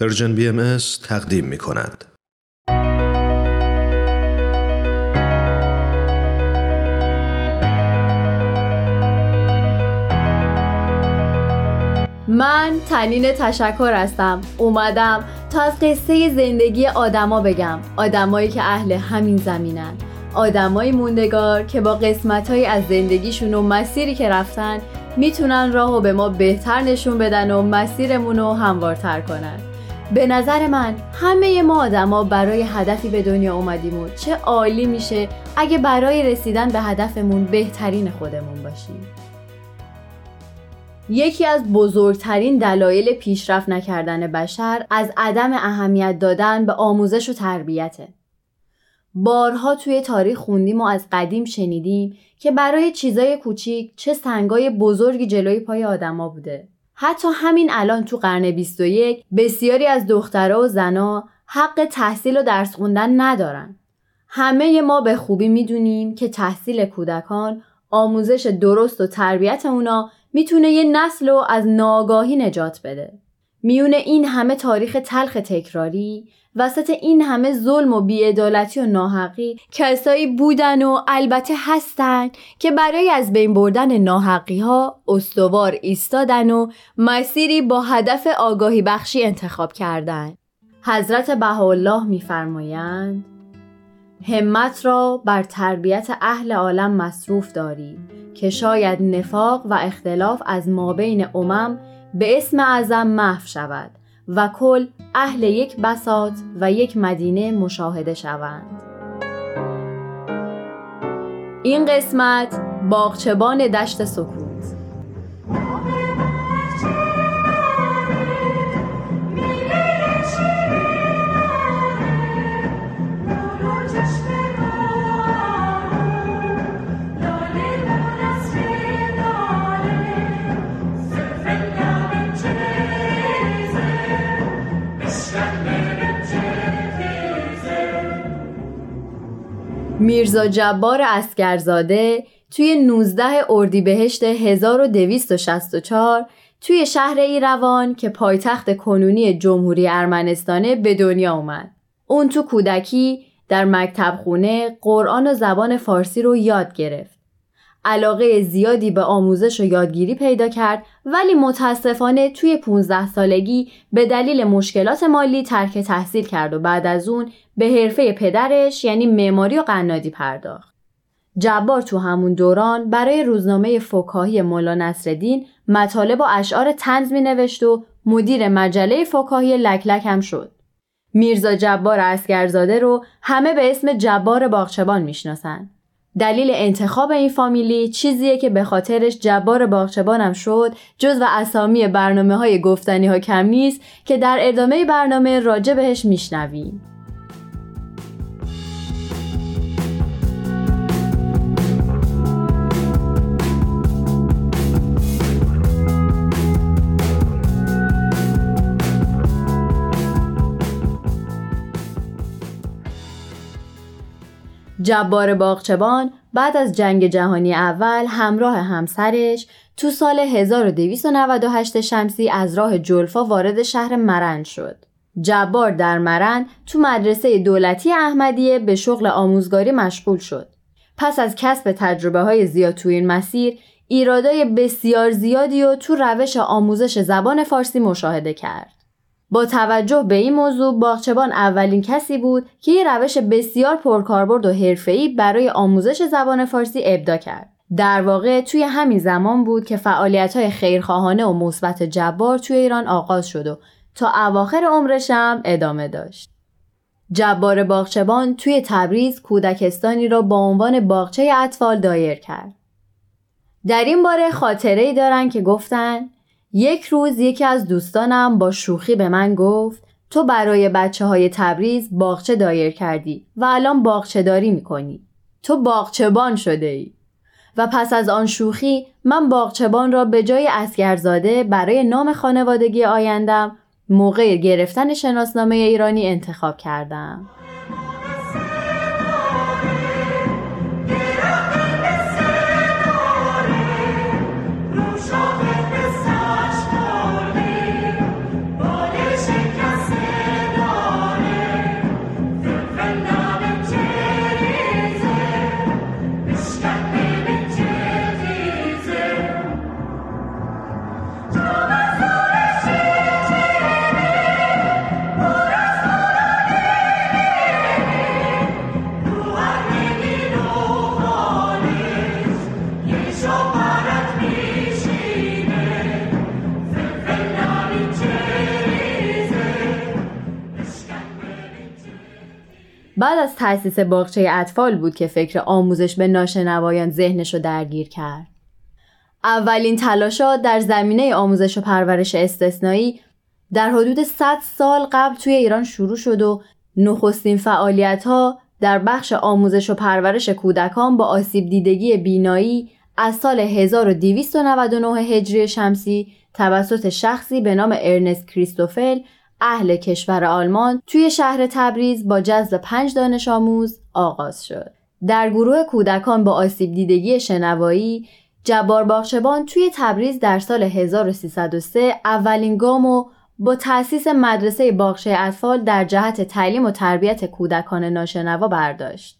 پرژن بی ام تقدیم می کند. من تنین تشکر هستم. اومدم تا از قصه زندگی آدما بگم. آدمایی که اهل همین زمینن. آدمایی موندگار که با قسمتهایی از زندگیشون و مسیری که رفتن می‌تونن راهو به ما بهتر نشون بدن و مسیرمون رو هموارتر کنن. به نظر من همه ما آدما برای هدفی به دنیا اومدیم و چه عالی میشه اگه برای رسیدن به هدفمون بهترین خودمون باشیم. یکی از بزرگترین دلایل پیشرفت نکردن بشر از عدم اهمیت دادن به آموزش و تربیته. بارها توی تاریخ خوندیم و از قدیم شنیدیم که برای چیزای کوچیک چه سنگای بزرگی جلوی پای آدما بوده. حتی همین الان تو قرن 21 بسیاری از دخترها و زنا حق تحصیل و درس خوندن ندارن. همه ما به خوبی می‌دونیم که تحصیل کودکان آموزش درست و تربیت اونا می‌تونه یه نسل رو از ناگاهی نجات بده. میونه این همه تاریخ تلخ تکراری وسط این همه ظلم و بیعدالتی و ناحقی کسایی بودن و البته هستن که برای از بین بردن ناحقی ها استوار ایستادن و مسیری با هدف آگاهی بخشی انتخاب کردن. حضرت بهاءالله میفرمایند همت را بر تربیت اهل عالم مصروف دارید که شاید نفاق و اختلاف از مابین امم به اسم اعظم محو شود. و کل اهل یک بساط و یک مدینه مشاهده شوند. این قسمت باغچبان دشت سکون میرزا جبار اسکرزاده توی 19 اردیبهشت 1264 توی شهر ایروان که پایتخت کنونی جمهوری ارمنستانه به دنیا اومد. اون تو کودکی در مکتب خونه قرآن و زبان فارسی رو یاد گرفت. علاقه زیادی به آموزش و یادگیری پیدا کرد ولی متاسفانه توی 15 سالگی به دلیل مشکلات مالی ترک تحصیل کرد و بعد از اون به حرفه پدرش یعنی معماری و قنادی پرداخت. جبار تو همون دوران برای روزنامه فکاهی مولا نصرالدین مطالب و اشعار تنز می نوشت و مدیر مجله فکاهی لکلک هم شد. میرزا جبار اسکرزاده رو همه به اسم جبار باغچبان می‌شناسند. دلیل انتخاب این فامیلی چیزیه که به خاطرش جبار باغچبانم شد جز و اسامی برنامه های گفتنی ها کم نیست که در ادامه برنامه راجع بهش میشنویم. جبار باغچبان بعد از جنگ جهانی اول همراه همسرش تو سال 1298 شمسی از راه جلفا وارد شهر مرند شد. جبار در مرند تو مدرسه دولتی احمدیه به شغل آموزگاری مشغول شد. پس از کسب تجربه های زیاد تو این مسیر ایرادای بسیار زیادی و تو روش آموزش زبان فارسی مشاهده کرد. با توجه به این موضوع باغچبان اولین کسی بود که یه روش بسیار پرکاربرد و حرفه‌ای برای آموزش زبان فارسی ابدا کرد. در واقع توی همین زمان بود که فعالیت های خیرخواهانه و مثبت جبار توی ایران آغاز شد و تا اواخر عمرش هم ادامه داشت. جبار باغچبان توی تبریز کودکستانی را با عنوان باغچه اطفال دایر کرد. در این باره خاطره ای دارن که گفتن یک روز یکی از دوستانم با شوخی به من گفت تو برای بچه های تبریز باغچه دایر کردی و الان باغچه داری می‌کنی. تو باغچبان شده ای. و پس از آن شوخی من باغچبان را به جای اسگرزاده برای نام خانوادگی آیندم موقع گرفتن شناسنامه ایرانی انتخاب کردم. بعد از تأسیس باغچه اطفال بود که فکر آموزش به ناشنوایان ذهنش رو درگیر کرد. اولین تلاشات در زمینه آموزش و پرورش استثنایی در حدود 100 سال قبل توی ایران شروع شد و نخستین فعالیت ها در بخش آموزش و پرورش کودکان با آسیب دیدگی بینایی از سال 1299 هجری شمسی توسط شخصی به نام ارنست کریستوفل اهل کشور آلمان توی شهر تبریز با جذب پنج دانش آموز آغاز شد. در گروه کودکان با آسیب دیدگی شنوایی جبار باخشبان توی تبریز در سال 1303 اولین گام و با تأسیس مدرسه باغچه اطفال در جهت تعلیم و تربیت کودکان ناشنوا برداشت.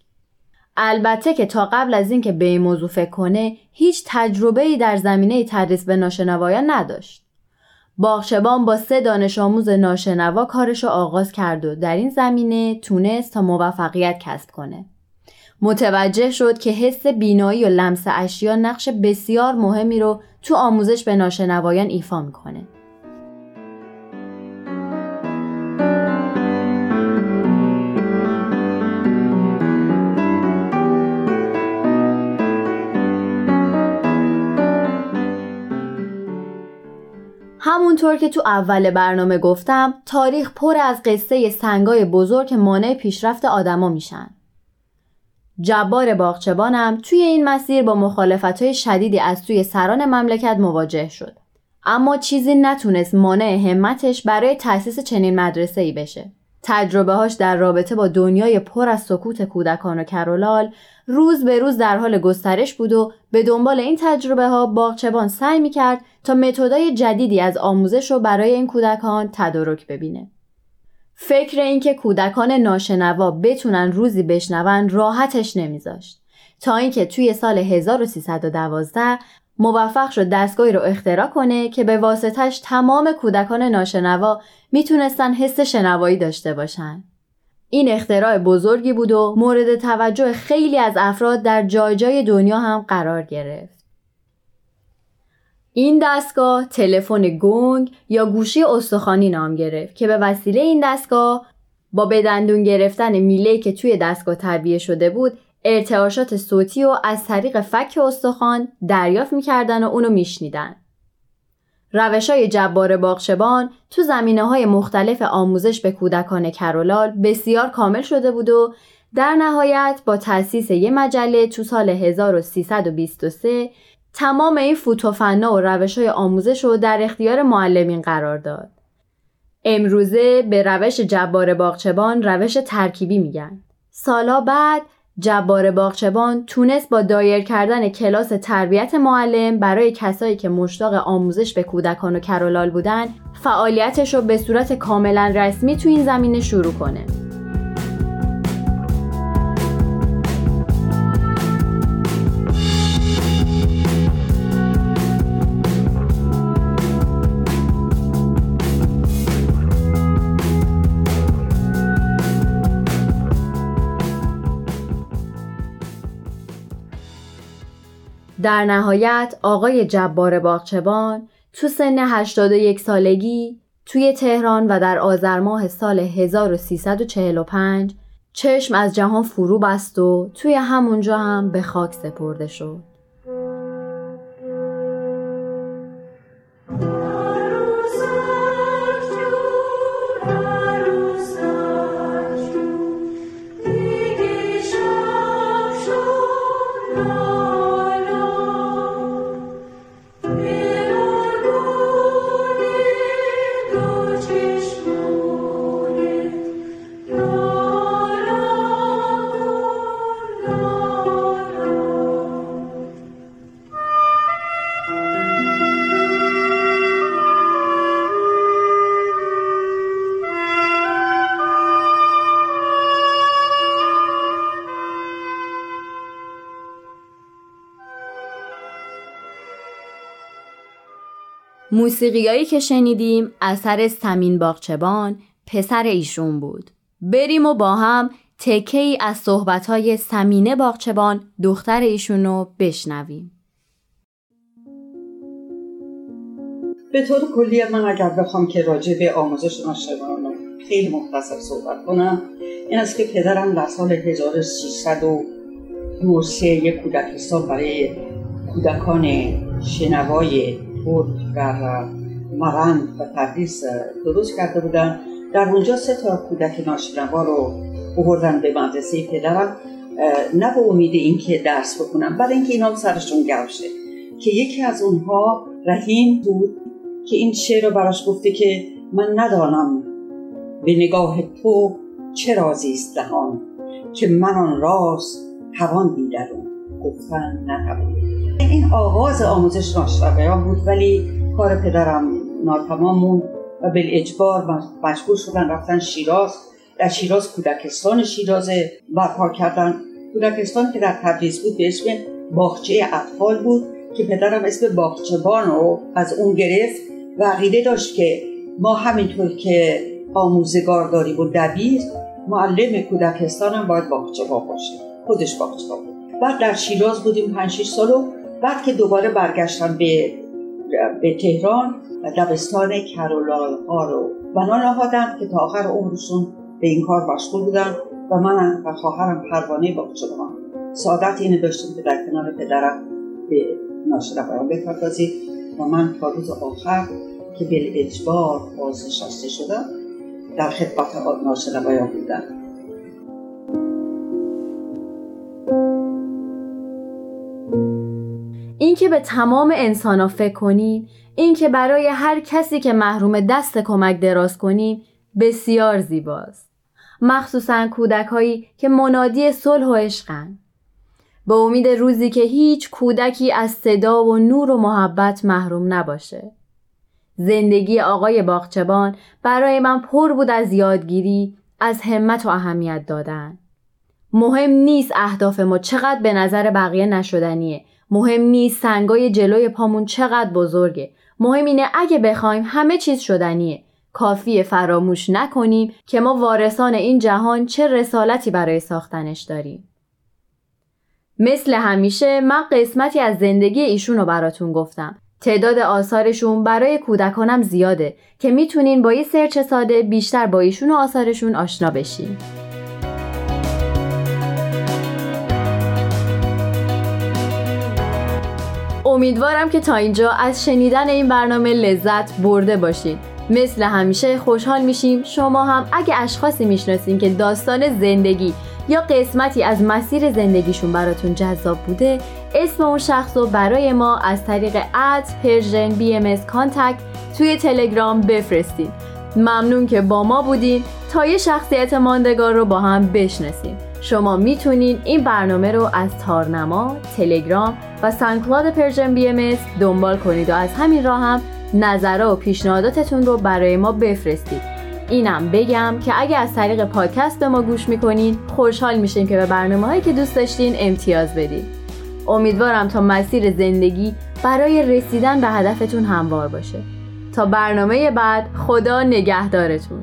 البته که تا قبل از اینکه به این موضوع فکر کنه هیچ تجربه ای در زمینه تدریس به ناشنوایان نداشت. باغچبان با سه دانش آموز ناشنوا کارش را آغاز کرد و در این زمینه تونست تا موفقیت کسب کنه. متوجه شد که حس بینایی و لمس اشیا نقش بسیار مهمی رو تو آموزش به ناشنوایان ایفا می‌کنه. همونطور که تو اول برنامه گفتم تاریخ پر از قصه سنگای بزرگ که مانع پیشرفت آدما میشن. جبار باغچبانم توی این مسیر با مخالفت شدیدی از توی سران مملکت مواجه شد. اما چیزی نتونست مانع همتش برای تأسیس چنین مدرسه ای بشه. تجربه هاش در رابطه با دنیای پر از سکوت کودکان و کرولال روز به روز در حال گسترش بود و به دنبال این تجربه ها باغچبان سعی می کرد تا متدای جدیدی از آموزش رو برای این کودکان تدارک ببینه. فکر اینکه کودکان ناشنوا بتونن روزی بشنون راحتش نمیذاشت تا اینکه توی سال 1312 موفق شد دستگاهی رو اختراع کنه که به واسطش تمام کودکان ناشنوا می‌تونستن حس شنوایی داشته باشن. این اختراع بزرگی بود و مورد توجه خیلی از افراد در جای جای دنیا هم قرار گرفت. این دستگاه تلفن گنگ یا گوشی استخوانی نام گرفت که به وسیله این دستگاه با بدندون گرفتن میله که توی دستگاه تعبیه شده بود ارتعاشات صوتی و از طریق فک استخوان دریافت می‌کردن و اونو میشنیدن. روش های جبار باغشبان تو زمینه های مختلف آموزش به کودکان کرولال بسیار کامل شده بود و در نهایت با تأسیس یه مجله تو سال 1323 تمام این فوتوفنا و روش های آموزش رو در اختیار معلمین قرار داد. امروزه به روش جبار باغچبان روش ترکیبی میگن. سالا بعد جبار باغچبان تونست با دایر کردن کلاس تربیت معلم برای کسایی که مشتاق آموزش به کودکان و کرولال بودن فعالیتش رو به صورت کاملا رسمی تو این زمینه شروع کنه. در نهایت آقای جبار باغچبان تو سن 81 سالگی توی تهران و در آذر ماه سال 1345 چشم از جهان فرو بست و توی همونجا هم به خاک سپرده شد. موسیقیایی که شنیدیم اثر سمین باغچبان پسر ایشون بود. بریم و با هم تکه ای از صحبتهای سمینه باغچبان دختر ایشون رو بشنویم. به طور کلی من اگر بخوام که راجع به آموزش ناشنوایان خیلی مختصر صحبت کنم این است که پدرم در سال 1303 یک کودکستان برای کودکان شنوای ترک در مرند و تدریس درست کرده بودن در اونجا سه تا کودک ناشنوا رو بردن به مدرسه پدرم. نه به امید اینکه درس بکنم بعد اینکه اینا سرشون گوشه که یکی از اونها رحیم بود که این شعر رو براش گفته که من ندانم به نگاه تو چه رازی است دهان که من آن راز توان دیدرون گفتن نتوان این آغاز آموزش ناشنوایان بود ولی کار پدرم ناتمام موند و به اجبار مجبور شدن رفتن شیراز. در شیراز کودکستان شیراز برپا کردن. کودکستان که در تبریز بود به اسم باغچه اطفال بود که پدرم اسم باغچبان رو از اون گرفت و عقیده داشت که ما همینطور که آموزگار داریم و دبیر معلم کودکستان هم باید باغچبان باشه. خودش باغچبان بود. بعد در شیراز بودیم 5 6 سال و بعد که دوباره برگشتم به به تهران دبستان کرولال ها رو. بنا نهادم که تا آخر عمرشون به این کار مشغول بودن و من و خواهرم پروانه باغچبان سعادت اینه داشتیم که در کنار پدرم به ناشنوایان بپردازیم و من تا روز آخر که به اجبار بازنشسته شدم در خدمت ناشنوایان بودم. این که به تمام انسان ها فکر کنیم این که برای هر کسی که محروم دست کمک دراز کنیم بسیار زیباست. مخصوصا کودک هایی که منادی صلح و عشقن. به امید روزی که هیچ کودکی از صدا و نور و محبت محروم نباشه. زندگی آقای باغچبان برای من پر بود از یادگیری از همت و اهمیت دادن. مهم نیست اهداف ما چقدر به نظر بقیه نشدنیه. مهم نیست سنگای جلوی پامون چقدر بزرگه. مهم اینه اگه بخوایم همه چیز شدنیه. کافی فراموش نکنیم که ما وارثان این جهان چه رسالتی برای ساختنش داریم. مثل همیشه من قسمتی از زندگی ایشون رو براتون گفتم. تعداد آثارشون برای کودکانم زیاده که می‌تونین با یه سرچ ساده بیشتر با ایشون و آثارشون آشنا بشین. امیدوارم که تا اینجا از شنیدن این برنامه لذت برده باشید. مثل همیشه خوشحال میشیم. شما هم اگه اشخاصی می‌شناسین که داستان زندگی یا قسمتی از مسیر زندگیشون براتون جذاب بوده اسم اون شخص رو برای ما از طریق at Persian BM contact توی تلگرام بفرستید ممنون که با ما بودین. تا یه شخصیت ماندگار رو با هم بشناسیم. شما می‌تونین این برنامه رو از تارنما، تلگرام و SoundCloud Persian BM دنبال کنید و از همین راه هم نظرات و پیشنهاداتتون رو برای ما بفرستید. اینم بگم که اگه از طریق پادکست به ما گوش می‌کنین خوشحال میشیم که به برنامه هایی که دوست داشتین امتیاز بدید امیدوارم تا مسیر زندگی برای رسیدن به هدفتون هموار باشه. تا برنامه بعد خدا نگهدارتون.